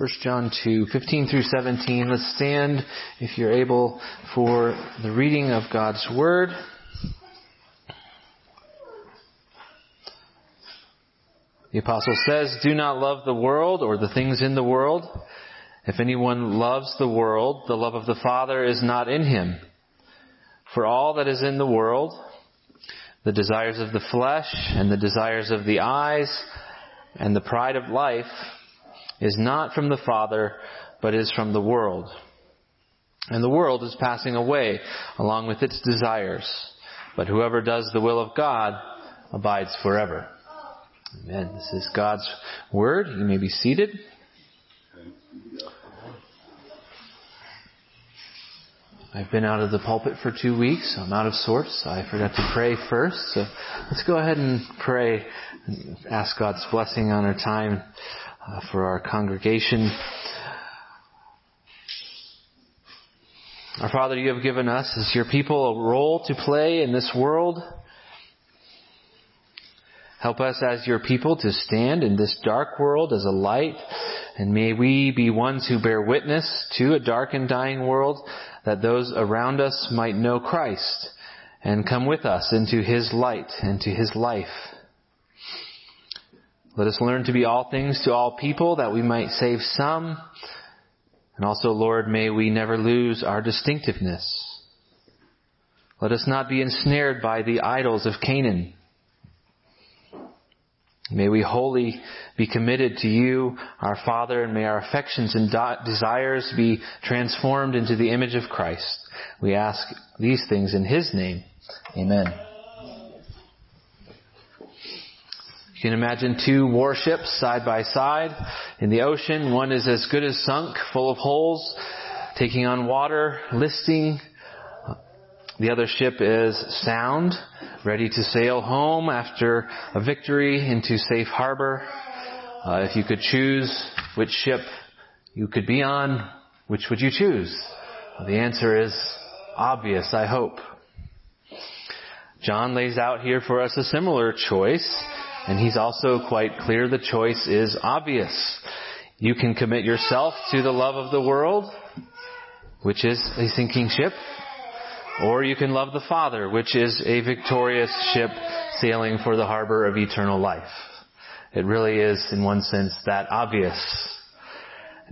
1 John 2, 15 through 17. Let's stand, if you're able, for the reading of God's Word. The apostle says, Do not love the world or the things in the world. If anyone loves the world, the love of the Father is not in him. For all that is in the world, the desires of the flesh and the desires of the eyes and the pride of life, is not from the Father, but is from the world. And the world is passing away along with its desires. But whoever does the will of God abides forever. Amen. This is God's Word. You may be seated. I've been out of the pulpit for two weeks. I'm out of sorts. I forgot to pray first. So let's go ahead and pray and ask God's blessing on our time Uh, for our congregation. Our Father, you have given us as your people a role to play in this world. Help us as your people to stand in this dark world as a light, and may we be ones who bear witness to a dark and dying world that those around us might know Christ and come with us into his light and to his life. Let us learn to be all things to all people that we might save some. And also, Lord, may we never lose our distinctiveness. Let us not be ensnared by the idols of Canaan. May we wholly be committed to you, our Father, and may our affections and desires be transformed into the image of Christ. We ask these things in His name. Amen. You can imagine two warships side by side in the ocean. One is as good as sunk, full of holes, taking on water, listing. The other ship is sound, ready to sail home after a victory into safe harbor. Uh, if you could choose which ship you could be on, which would you choose? Well, the answer is obvious, I hope. John lays out here for us a similar choice. And he's also quite clear the choice is obvious. You can commit yourself to the love of the world, which is a sinking ship, or you can love the Father, which is a victorious ship sailing for the harbor of eternal life. It really is, in one sense, that obvious.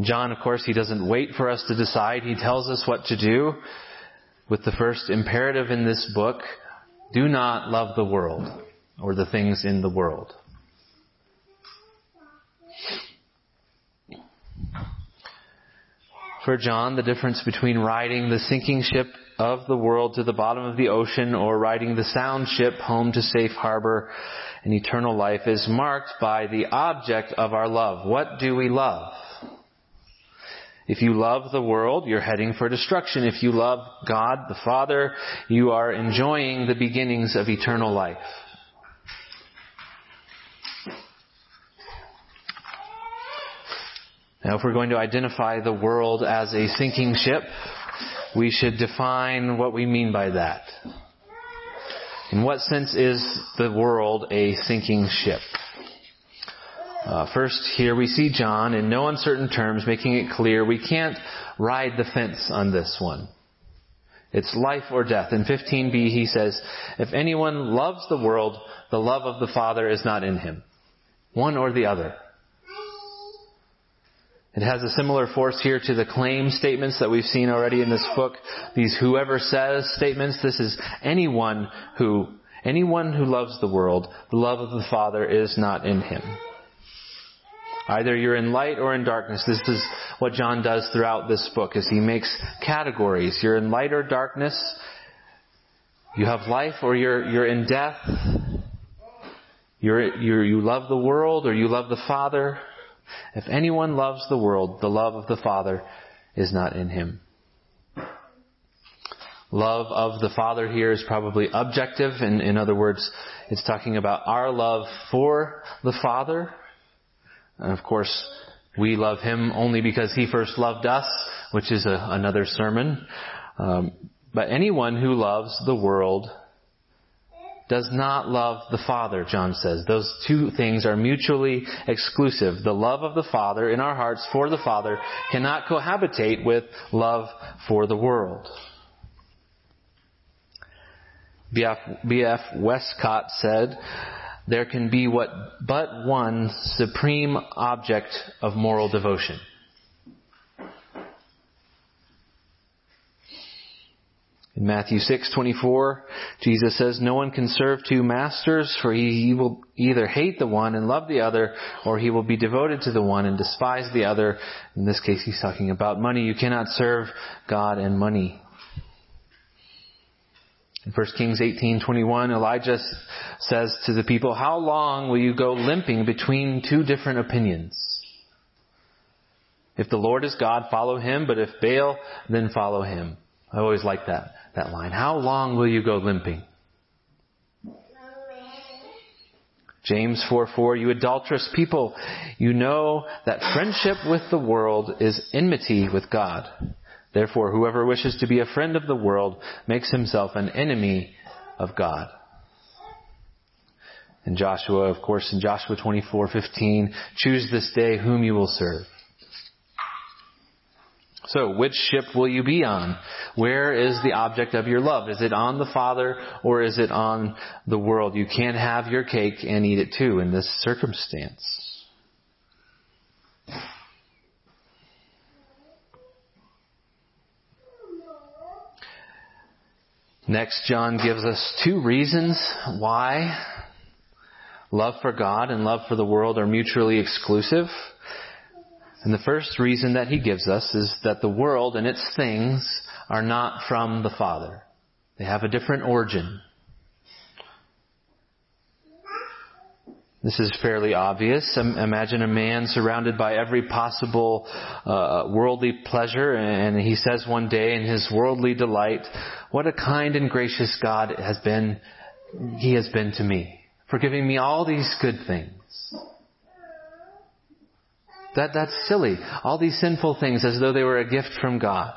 John, of course, he doesn't wait for us to decide. He tells us what to do with the first imperative in this book. Do not love the world or the things in the world. For John, the difference between riding the sinking ship of the world to the bottom of the ocean or riding the sound ship home to safe harbor and eternal life is marked by the object of our love. What do we love? If you love the world, you're heading for destruction. If you love God, the Father, you are enjoying the beginnings of eternal life. Now, if we're going to identify the world as a sinking ship, we should define what we mean by that. In what sense is the world a sinking ship? Uh, first, here we see John in no uncertain terms making it clear we can't ride the fence on this one. It's life or death. In 15b, he says, If anyone loves the world, the love of the Father is not in him. One or the other. It has a similar force here to the claim statements that we've seen already in this book. These whoever says statements. This is anyone who, anyone who loves the world, the love of the Father is not in him. Either you're in light or in darkness. This is what John does throughout this book as he makes categories. You're in light or darkness. You have life or you're, you're in death. You're, you're, you love the world or you love the Father. If anyone loves the world, the love of the Father is not in him. Love of the Father here is probably objective, and in other words, it's talking about our love for the Father. And of course, we love Him only because He first loved us, which is a, another sermon. Um, but anyone who loves the world does not love the Father, John says. Those two things are mutually exclusive. The love of the Father in our hearts for the Father cannot cohabitate with love for the world. B.F. Westcott said, there can be what but one supreme object of moral devotion. In Matthew 6:24, Jesus says, "No one can serve two masters, for he, will either hate the one and love the other, or he will be devoted to the one and despise the other." In this case, he's talking about money. You cannot serve God and money. In 1 Kings 18:21, Elijah says to the people, "How long will you go limping between two different opinions?" If the Lord is God, follow him, but if Baal, then follow him. I always like that that line. How long will you go limping? James 4 4, you adulterous people, you know that friendship with the world is enmity with God. Therefore, whoever wishes to be a friend of the world makes himself an enemy of God. And Joshua, of course, in Joshua 24:15, choose this day whom you will serve. So, which ship will you be on? Where is the object of your love? Is it on the Father or is it on the world? You can't have your cake and eat it too in this circumstance. Next, John gives us two reasons why love for God and love for the world are mutually exclusive. And the first reason that he gives us is that the world and its things are not from the Father. They have a different origin. This is fairly obvious. Imagine a man surrounded by every possible uh, worldly pleasure, and he says one day in his worldly delight, "What a kind and gracious God has been. He has been to me, for giving me all these good things." That, that's silly. All these sinful things as though they were a gift from God.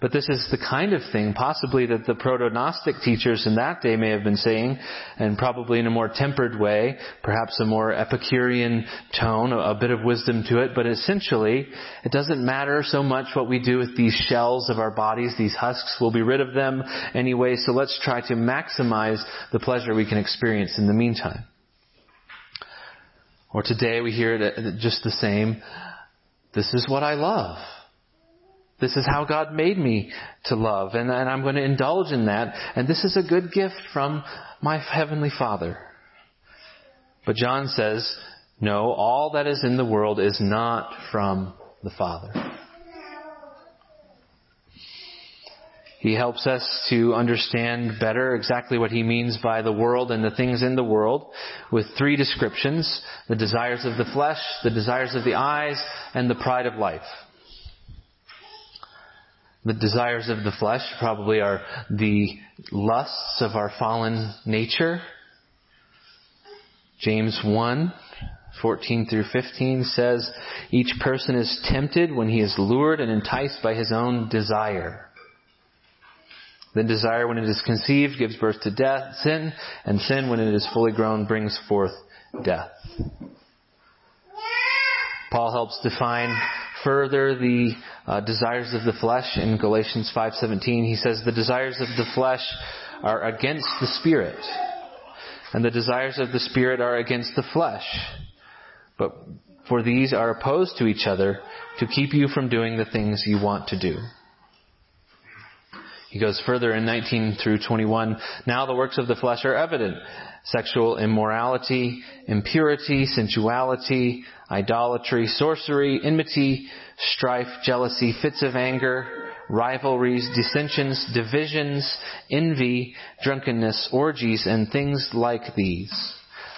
But this is the kind of thing possibly that the proto-Gnostic teachers in that day may have been saying, and probably in a more tempered way, perhaps a more Epicurean tone, a, bit of wisdom to it, but essentially, it doesn't matter so much what we do with these shells of our bodies, these husks, we'll be rid of them anyway, so let's try to maximize the pleasure we can experience in the meantime. Or today we hear it uh, just the same. This is what I love. This is how God made me to love, and, and I'm going to indulge in that. And this is a good gift from my Heavenly Father. But John says, no, all that is in the world is not from the Father. He helps us to understand better exactly what he means by the world and the things in the world with three descriptions. The desires of the flesh, the desires of the eyes, and the pride of life. The desires of the flesh probably are the lusts of our fallen nature. James 1, 14 through 15 says, each person is tempted when he is lured and enticed by his own desire. Then desire, when it is conceived, gives birth to death, sin, and sin, when it is fully grown, brings forth death. Paul helps define further the uh, desires of the flesh in Galatians 5:17. He says the desires of the flesh are against the spirit, and the desires of the spirit are against the flesh. But for these are opposed to each other to keep you from doing the things you want to do. He goes further in 19 through 21. Now the works of the flesh are evident. Sexual immorality, impurity, sensuality, idolatry, sorcery, enmity, strife, jealousy, fits of anger, rivalries, dissensions, divisions, envy, drunkenness, orgies, and things like these.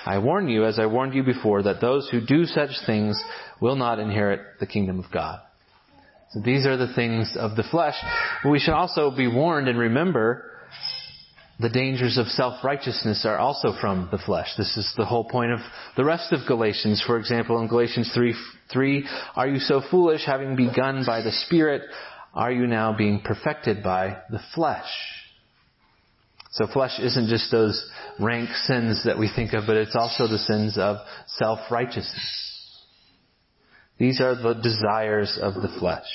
I warn you, as I warned you before, that those who do such things will not inherit the kingdom of God. So these are the things of the flesh. We should also be warned and remember the dangers of self-righteousness are also from the flesh. This is the whole point of the rest of Galatians. For example, in Galatians 3, 3, are you so foolish having begun by the Spirit? Are you now being perfected by the flesh? So flesh isn't just those rank sins that we think of, but it's also the sins of self-righteousness. These are the desires of the flesh.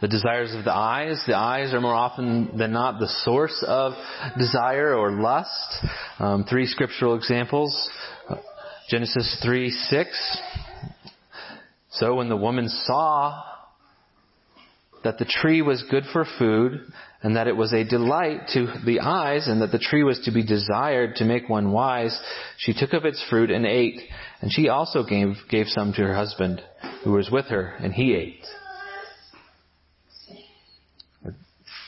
The desires of the eyes. The eyes are more often than not the source of desire or lust. Um, three scriptural examples. Genesis 3, 6. So when the woman saw that the tree was good for food and that it was a delight to the eyes and that the tree was to be desired to make one wise, she took of its fruit and ate. And she also gave, gave some to her husband who was with her and he ate.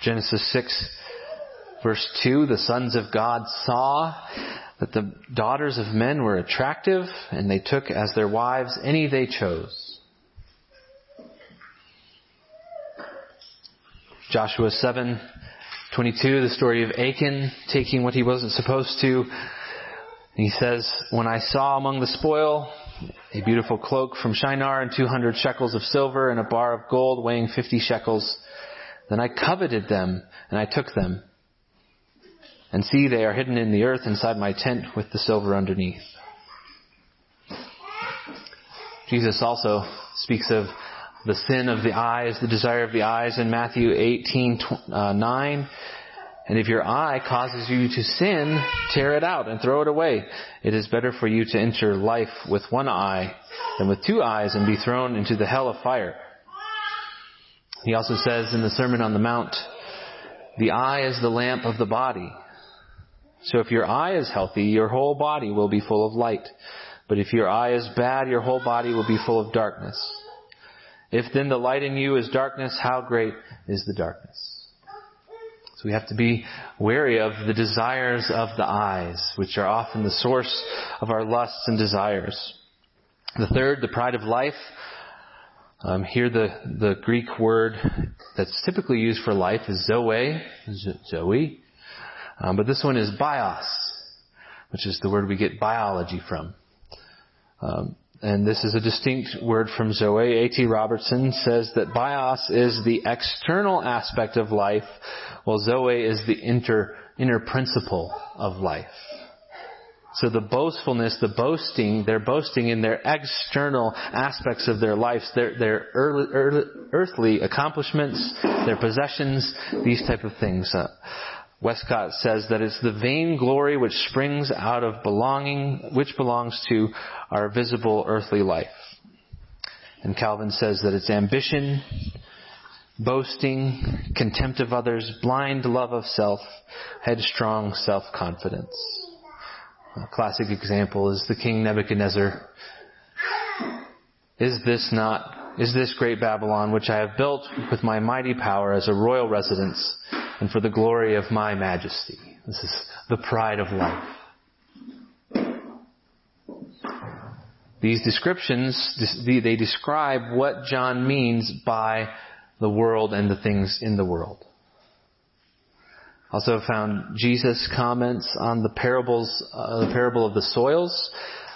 Genesis 6 verse 2, the sons of God saw that the daughters of men were attractive and they took as their wives any they chose. Joshua 7, 22, the story of Achan taking what he wasn't supposed to. He says, When I saw among the spoil a beautiful cloak from Shinar and 200 shekels of silver and a bar of gold weighing 50 shekels, then I coveted them and I took them. And see, they are hidden in the earth inside my tent with the silver underneath. Jesus also speaks of the sin of the eyes, the desire of the eyes in Matthew 18, uh, 9. And if your eye causes you to sin, tear it out and throw it away. It is better for you to enter life with one eye than with two eyes and be thrown into the hell of fire. He also says in the Sermon on the Mount, the eye is the lamp of the body. So if your eye is healthy, your whole body will be full of light. But if your eye is bad, your whole body will be full of darkness. If then the light in you is darkness, how great is the darkness? We have to be wary of the desires of the eyes, which are often the source of our lusts and desires. The third, the pride of life. Um, here the, the Greek word that's typically used for life is zoe, zoe. Um, but this one is bios, which is the word we get biology from. Um, and this is a distinct word from Zoe. A.T. Robertson says that bios is the external aspect of life, while Zoe is the inter, inner principle of life. So the boastfulness, the boasting, they're boasting in their external aspects of their lives, their, their early, early, earthly accomplishments, their possessions, these type of things. Uh, Westcott says that it's the vain glory which springs out of belonging, which belongs to our visible earthly life. And Calvin says that it's ambition, boasting, contempt of others, blind love of self, headstrong self-confidence. A classic example is the King Nebuchadnezzar. Is this not, is this great Babylon which I have built with my mighty power as a royal residence and for the glory of my majesty. This is the pride of life. These descriptions, they describe what John means by the world and the things in the world. Also found Jesus' comments on the parables, uh, the parable of the soils,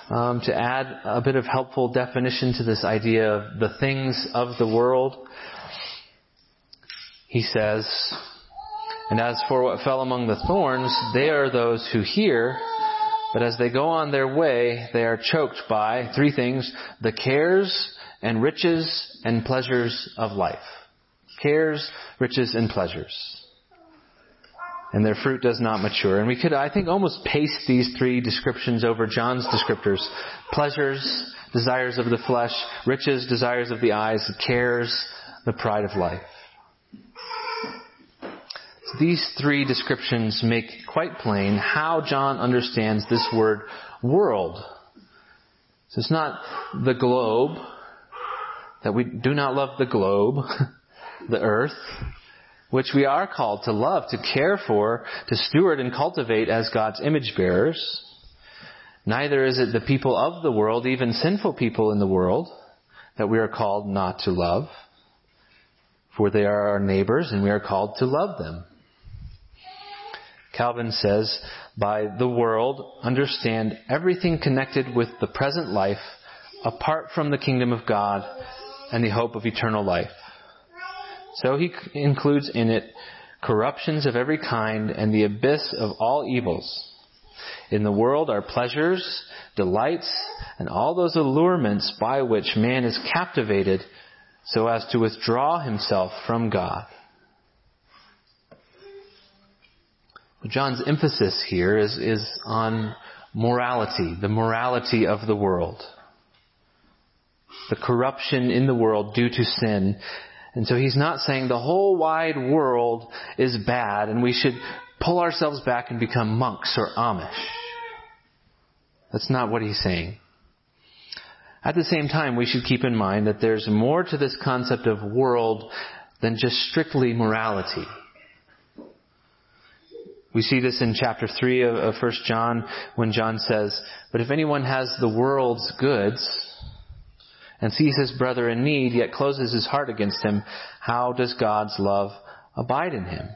um, to add a bit of helpful definition to this idea of the things of the world. He says, and as for what fell among the thorns, they are those who hear, but as they go on their way, they are choked by three things, the cares and riches and pleasures of life. Cares, riches, and pleasures. And their fruit does not mature. And we could, I think, almost paste these three descriptions over John's descriptors. Pleasures, desires of the flesh, riches, desires of the eyes, cares, the pride of life. These three descriptions make quite plain how John understands this word world. So it's not the globe, that we do not love the globe, the earth, which we are called to love, to care for, to steward and cultivate as God's image bearers. Neither is it the people of the world, even sinful people in the world, that we are called not to love. For they are our neighbors and we are called to love them. Calvin says, by the world, understand everything connected with the present life apart from the kingdom of God and the hope of eternal life. So he includes in it corruptions of every kind, and the abyss of all evils. In the world are pleasures, delights, and all those allurements by which man is captivated so as to withdraw himself from God. John's emphasis here is, is on morality, the morality of the world. The corruption in the world due to sin. And so he's not saying the whole wide world is bad and we should pull ourselves back and become monks or Amish. That's not what he's saying. At the same time, we should keep in mind that there's more to this concept of world than just strictly morality. We see this in chapter 3 of, of 1 John when John says, But if anyone has the world's goods and sees his brother in need yet closes his heart against him, how does God's love abide in him?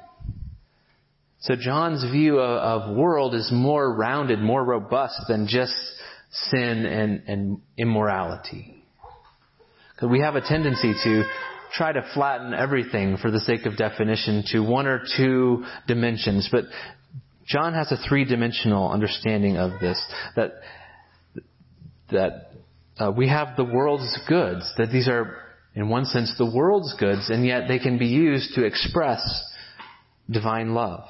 So John's view of, of world is more rounded, more robust than just sin and, and immorality. Because we have a tendency to try to flatten everything for the sake of definition to one or two dimensions, but John has a three-dimensional understanding of this, that, that uh, we have the world's goods, that these are, in one sense, the world's goods, and yet they can be used to express divine love.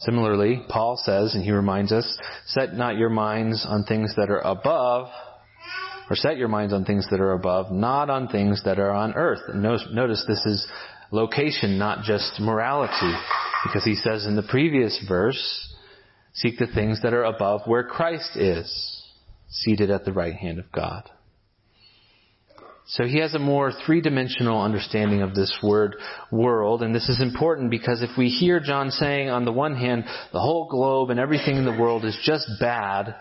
Similarly, Paul says, and he reminds us, set not your minds on things that are above, or set your minds on things that are above, not on things that are on earth. Notice this is location, not just morality. Because he says in the previous verse, seek the things that are above where Christ is, seated at the right hand of God. So he has a more three-dimensional understanding of this word world, and this is important because if we hear John saying on the one hand, the whole globe and everything in the world is just bad,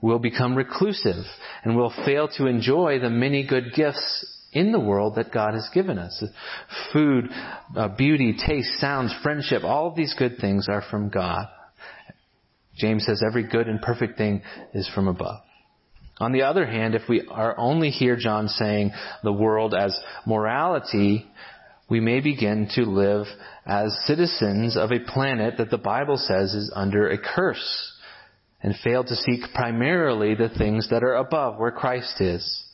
we'll become reclusive and we'll fail to enjoy the many good gifts in the world that God has given us. Food, uh, beauty, taste, sounds, friendship, all of these good things are from God. James says every good and perfect thing is from above. On the other hand, if we are only hear John saying the world as morality, we may begin to live as citizens of a planet that the Bible says is under a curse and fail to seek primarily the things that are above where Christ is,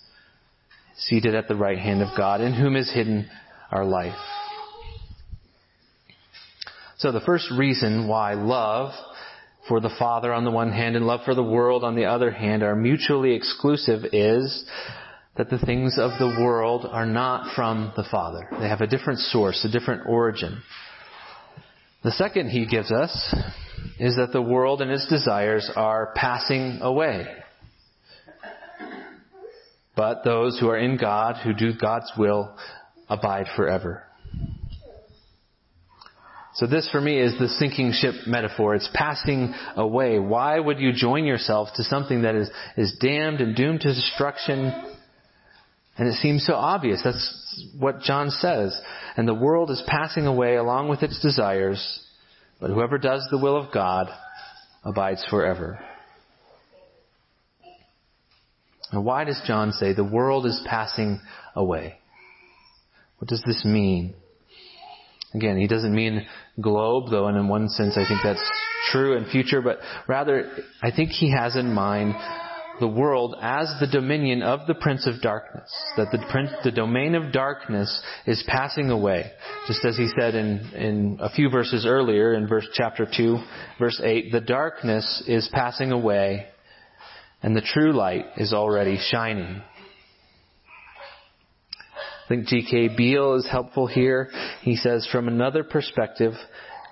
seated at the right hand of God, in whom is hidden our life. So the first reason why love for the Father on the one hand and love for the world on the other hand are mutually exclusive is that the things of the world are not from the Father. They have a different source, a different origin. The second he gives us is that the world and its desires are passing away. But those who are in God, who do God's will, abide forever. So this for me is the sinking ship metaphor. It's passing away. Why would you join yourself to something that is, is damned and doomed to destruction? And it seems so obvious. That's what John says. And the world is passing away along with its desires, but whoever does the will of God abides forever. And why does John say the world is passing away? What does this mean? Again, he doesn't mean globe, though, and in one sense I think that's true in future, but rather I think he has in mind the world as the dominion of the prince of darkness. That the prince, the domain of darkness is passing away. Just as he said in, in a few verses earlier in verse chapter 2, verse 8, the darkness is passing away and the true light is already shining. I think G.K. Beale is helpful here. He says, from another perspective,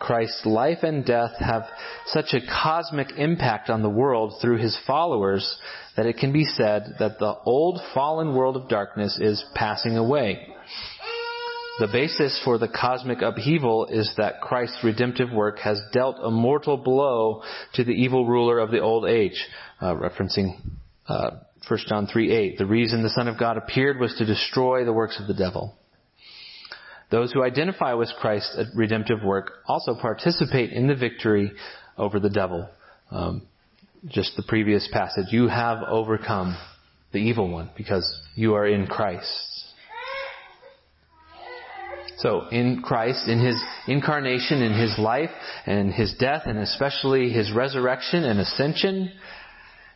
Christ's life and death have such a cosmic impact on the world through his followers that it can be said that the old fallen world of darkness is passing away. The basis for the cosmic upheaval is that Christ's redemptive work has dealt a mortal blow to the evil ruler of the old age, uh, referencing uh, 1 John 3 8. The reason the Son of God appeared was to destroy the works of the devil. Those who identify with Christ's redemptive work also participate in the victory over the devil. Um, just the previous passage. You have overcome the evil one because you are in Christ. So in Christ, in His incarnation, in His life, and His death, and especially His resurrection and ascension,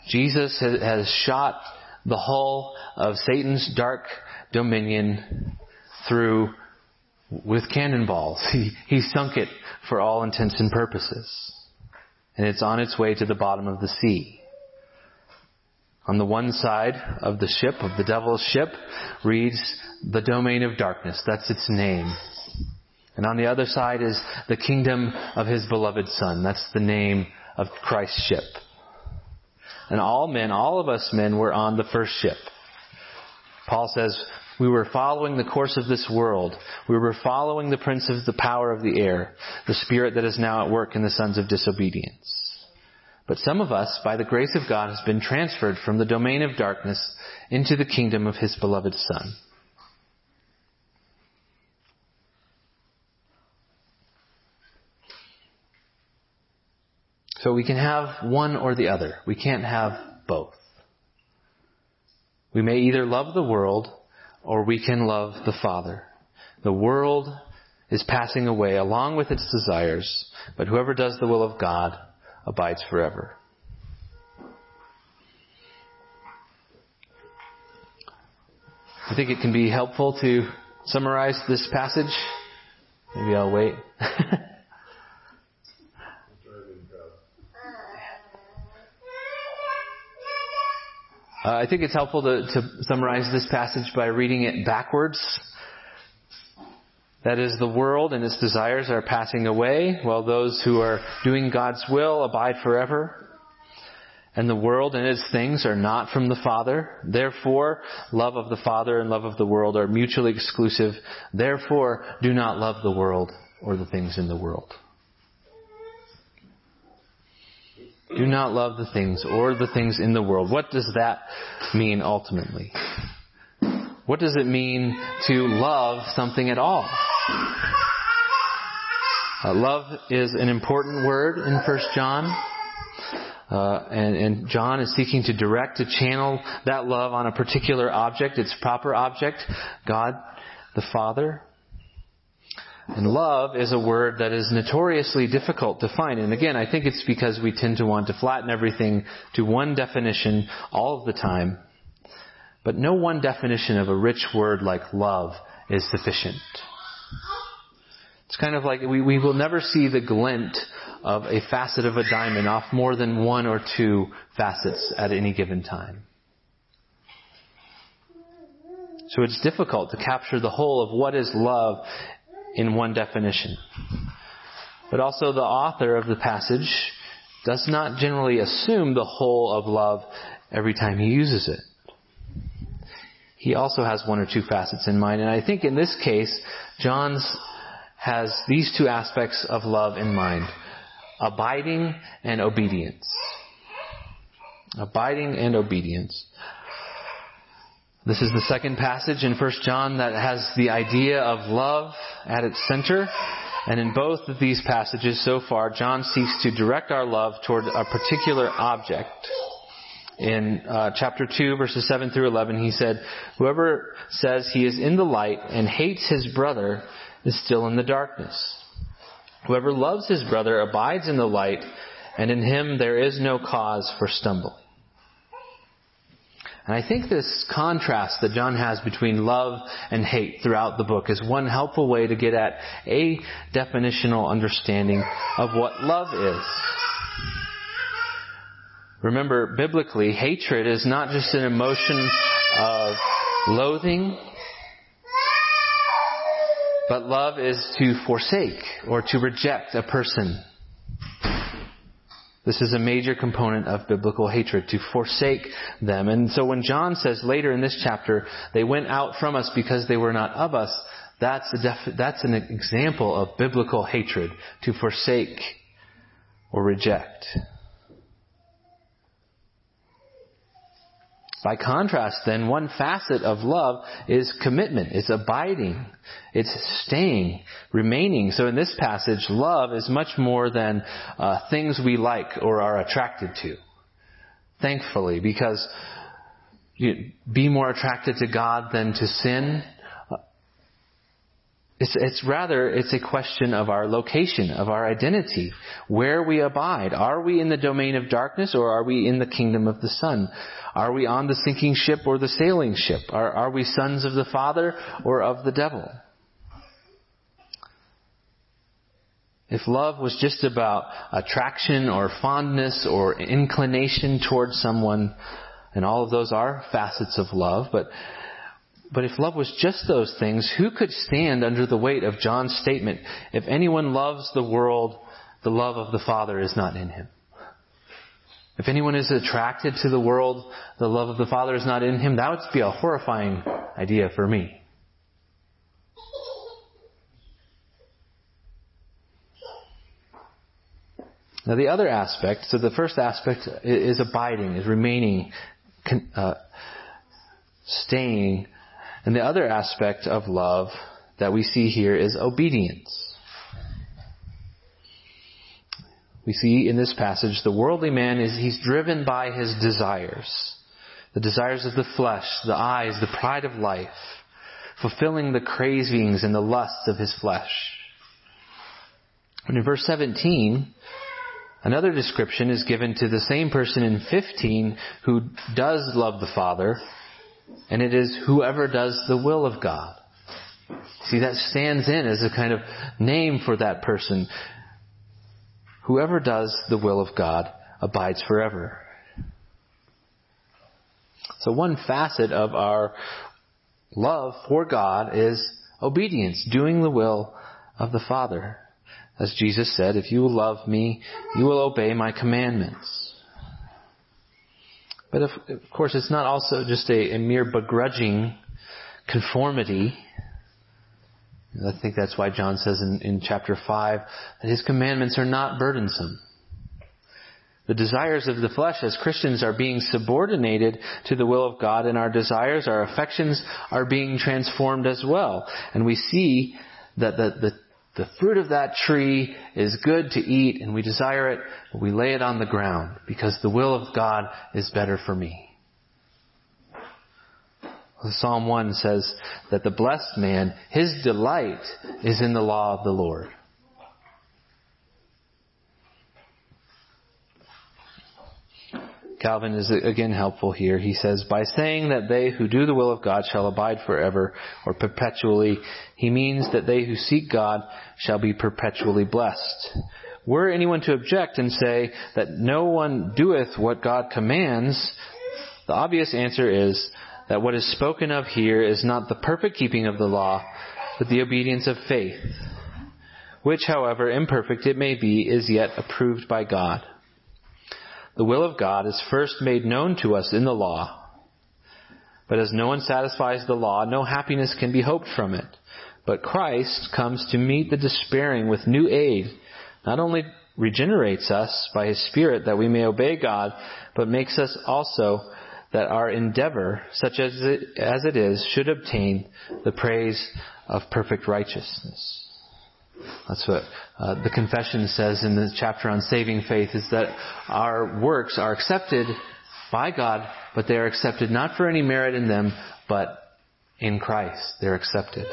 Jesus has shot the hull of Satan's dark dominion through with cannonballs. He, he sunk it for all intents and purposes. And it's on its way to the bottom of the sea. On the one side of the ship, of the devil's ship, reads the domain of darkness. That's its name. And on the other side is the kingdom of his beloved son. That's the name of Christ's ship. And all men, all of us men were on the first ship. Paul says, we were following the course of this world. We were following the prince of the power of the air, the spirit that is now at work in the sons of disobedience. But some of us, by the grace of God, has been transferred from the domain of darkness into the kingdom of his beloved Son. So we can have one or the other. We can't have both. We may either love the world or we can love the Father. The world is passing away along with its desires, but whoever does the will of God abides forever. I think it can be helpful to summarize this passage. Maybe I'll wait. Uh, I think it's helpful to, to summarize this passage by reading it backwards. That is, the world and its desires are passing away, while those who are doing God's will abide forever. And the world and its things are not from the Father. Therefore, love of the Father and love of the world are mutually exclusive. Therefore, do not love the world or the things in the world. Do not love the things or the things in the world. What does that mean ultimately? What does it mean to love something at all? Uh, love is an important word in First John. Uh, and, and, John is seeking to direct, to channel that love on a particular object, its proper object, God the Father. And love is a word that is notoriously difficult to find. And again, I think it's because we tend to want to flatten everything to one definition all of the time. But no one definition of a rich word like love is sufficient. It's kind of like we, we will never see the glint of a facet of a diamond off more than one or two facets at any given time. So it's difficult to capture the whole of what is love in one definition. But also the author of the passage does not generally assume the whole of love every time he uses it. He also has one or two facets in mind, and I think in this case, John's has these two aspects of love in mind. Abiding and obedience. Abiding and obedience. This is the second passage in 1 John that has the idea of love at its center. And in both of these passages so far, John seeks to direct our love toward a particular object. In uh, chapter 2, verses 7 through 11, he said, Whoever says he is in the light and hates his brother is still in the darkness. Whoever loves his brother abides in the light, and in him there is no cause for stumbling. And I think this contrast that John has between love and hate throughout the book is one helpful way to get at a definitional understanding of what love is. Remember, biblically, hatred is not just an emotion of loathing, but love is to forsake or to reject a person this is a major component of biblical hatred, to forsake them. And so when John says later in this chapter, they went out from us because they were not of us, that's, a def- that's an example of biblical hatred, to forsake or reject. By contrast, then, one facet of love is commitment. It's abiding. It's staying, remaining. So in this passage, love is much more than uh, things we like or are attracted to. Thankfully, because you be more attracted to God than to sin. It's, it's rather, it's a question of our location, of our identity, where we abide. Are we in the domain of darkness or are we in the kingdom of the Son? Are we on the sinking ship or the sailing ship? Are, are we sons of the Father or of the devil? If love was just about attraction or fondness or inclination towards someone, and all of those are facets of love, but but if love was just those things, who could stand under the weight of John's statement, if anyone loves the world, the love of the Father is not in him? If anyone is attracted to the world, the love of the Father is not in him, that would be a horrifying idea for me. Now the other aspect, so the first aspect is abiding, is remaining, uh, staying and the other aspect of love that we see here is obedience. We see in this passage the worldly man is he's driven by his desires. The desires of the flesh, the eyes, the pride of life, fulfilling the cravings and the lusts of his flesh. And in verse 17, another description is given to the same person in 15 who does love the Father, and it is whoever does the will of God. See, that stands in as a kind of name for that person. Whoever does the will of God abides forever. So one facet of our love for God is obedience, doing the will of the Father. As Jesus said, if you love me, you will obey my commandments. But of, of course, it's not also just a, a mere begrudging conformity. I think that's why John says in, in chapter 5 that his commandments are not burdensome. The desires of the flesh as Christians are being subordinated to the will of God and our desires, our affections are being transformed as well. And we see that the, the the fruit of that tree is good to eat and we desire it, but we lay it on the ground because the will of God is better for me. Psalm 1 says that the blessed man, his delight is in the law of the Lord. Calvin is again helpful here. He says, by saying that they who do the will of God shall abide forever or perpetually, he means that they who seek God shall be perpetually blessed. Were anyone to object and say that no one doeth what God commands, the obvious answer is that what is spoken of here is not the perfect keeping of the law, but the obedience of faith, which, however imperfect it may be, is yet approved by God. The will of God is first made known to us in the law. But as no one satisfies the law, no happiness can be hoped from it. But Christ comes to meet the despairing with new aid, not only regenerates us by His Spirit that we may obey God, but makes us also that our endeavor, such as it, as it is, should obtain the praise of perfect righteousness. That's what uh, the confession says in the chapter on saving faith is that our works are accepted by God, but they are accepted not for any merit in them, but in Christ. They're accepted.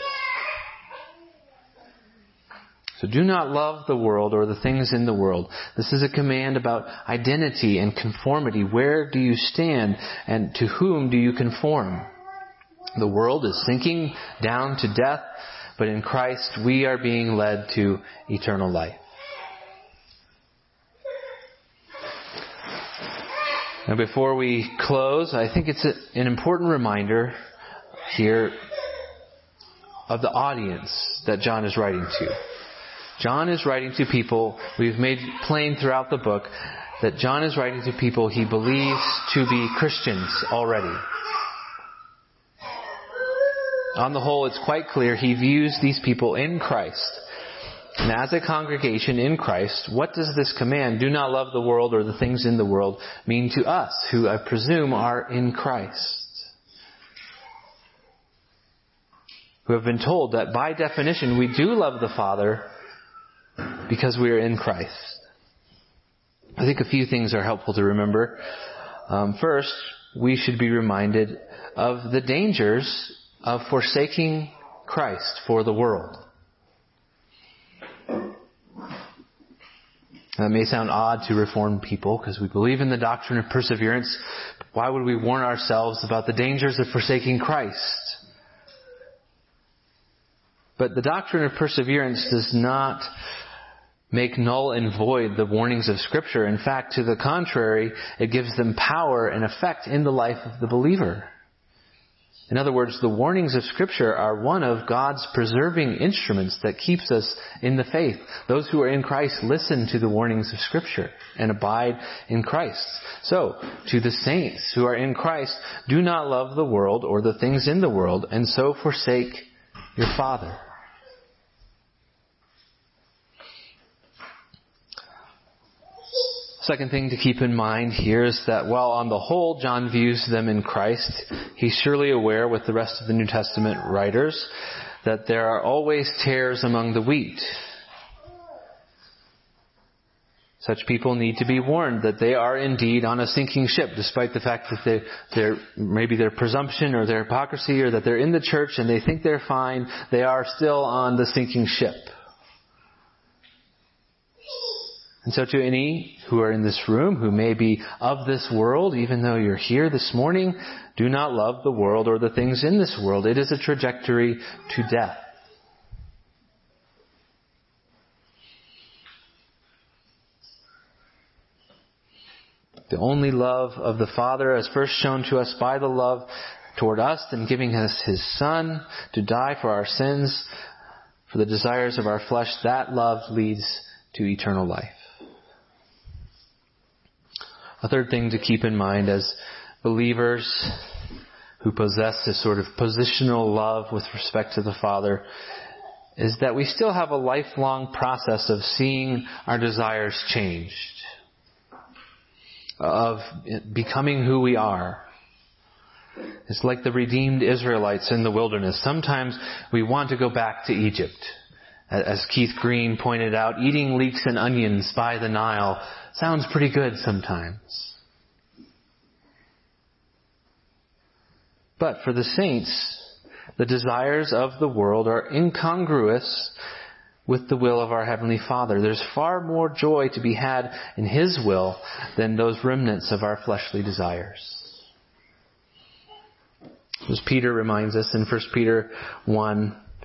So do not love the world or the things in the world. This is a command about identity and conformity. Where do you stand and to whom do you conform? The world is sinking down to death but in Christ we are being led to eternal life. Now before we close, I think it's an important reminder here of the audience that John is writing to. John is writing to people, we've made plain throughout the book, that John is writing to people he believes to be Christians already on the whole, it's quite clear he views these people in Christ. And as a congregation in Christ, what does this command, do not love the world or the things in the world, mean to us, who I presume are in Christ? Who have been told that by definition we do love the Father because we are in Christ. I think a few things are helpful to remember. Um, first, we should be reminded of the dangers of forsaking Christ for the world. That may sound odd to Reformed people because we believe in the doctrine of perseverance. Why would we warn ourselves about the dangers of forsaking Christ? But the doctrine of perseverance does not make null and void the warnings of Scripture. In fact, to the contrary, it gives them power and effect in the life of the believer. In other words, the warnings of scripture are one of God's preserving instruments that keeps us in the faith. Those who are in Christ listen to the warnings of scripture and abide in Christ. So, to the saints who are in Christ, do not love the world or the things in the world and so forsake your Father. Second thing to keep in mind here is that while on the whole John views them in Christ, he's surely aware with the rest of the New Testament writers that there are always tares among the wheat. Such people need to be warned that they are indeed on a sinking ship, despite the fact that they, they're, maybe their presumption or their hypocrisy or that they're in the church and they think they're fine, they are still on the sinking ship. And so to any who are in this room, who may be of this world, even though you're here this morning, do not love the world or the things in this world. It is a trajectory to death. The only love of the Father as first shown to us by the love toward us and giving us His Son to die for our sins, for the desires of our flesh, that love leads to eternal life. A third thing to keep in mind as believers who possess this sort of positional love with respect to the Father is that we still have a lifelong process of seeing our desires changed, of becoming who we are. It's like the redeemed Israelites in the wilderness. Sometimes we want to go back to Egypt. As Keith Green pointed out, eating leeks and onions by the Nile sounds pretty good sometimes. But for the saints, the desires of the world are incongruous with the will of our Heavenly Father. There's far more joy to be had in His will than those remnants of our fleshly desires. As Peter reminds us in 1 Peter 1,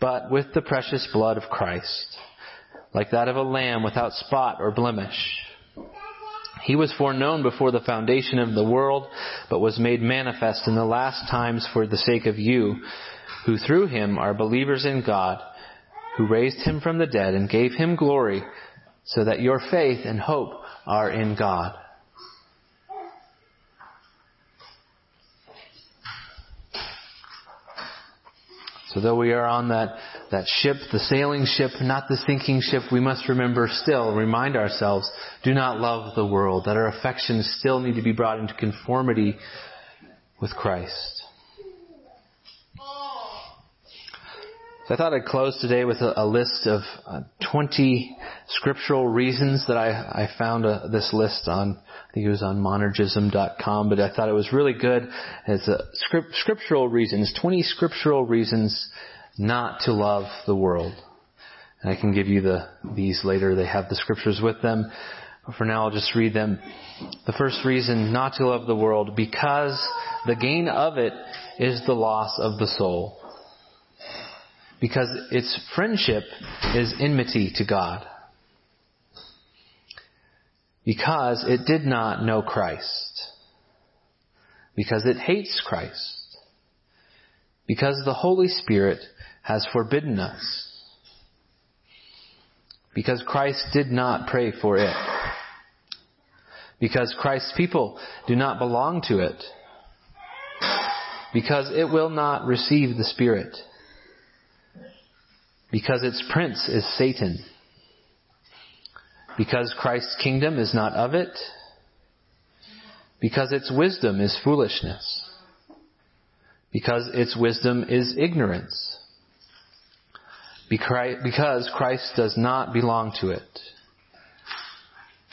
but with the precious blood of Christ like that of a lamb without spot or blemish. He was foreknown before the foundation of the world, but was made manifest in the last times for the sake of you, who through him are believers in God, who raised him from the dead and gave him glory, so that your faith and hope are in God. So though we are on that that ship, the sailing ship, not the sinking ship, we must remember still, remind ourselves, do not love the world, that our affections still need to be brought into conformity with Christ. So I thought I'd close today with a, a list of uh, 20 scriptural reasons that I, I found uh, this list on, I think it was on monergism.com, but I thought it was really good as a script, scriptural reasons, 20 scriptural reasons not to love the world. And I can give you the, these later. They have the scriptures with them. For now, I'll just read them. The first reason not to love the world, because the gain of it is the loss of the soul. Because its friendship is enmity to God. Because it did not know Christ. Because it hates Christ. Because the Holy Spirit has forbidden us. Because Christ did not pray for it. Because Christ's people do not belong to it. Because it will not receive the Spirit. Because its prince is Satan. Because Christ's kingdom is not of it. Because its wisdom is foolishness. Because its wisdom is ignorance. Because Christ does not belong to it.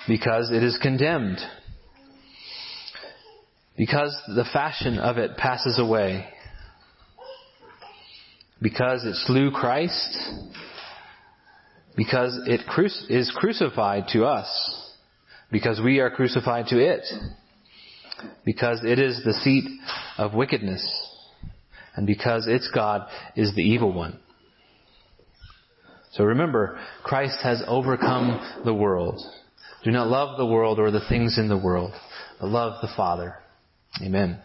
Because it is condemned. Because the fashion of it passes away. Because it slew Christ. Because it is crucified to us. Because we are crucified to it. Because it is the seat of wickedness. And because its God is the evil one. So remember, Christ has overcome the world. Do not love the world or the things in the world, but love the Father. Amen.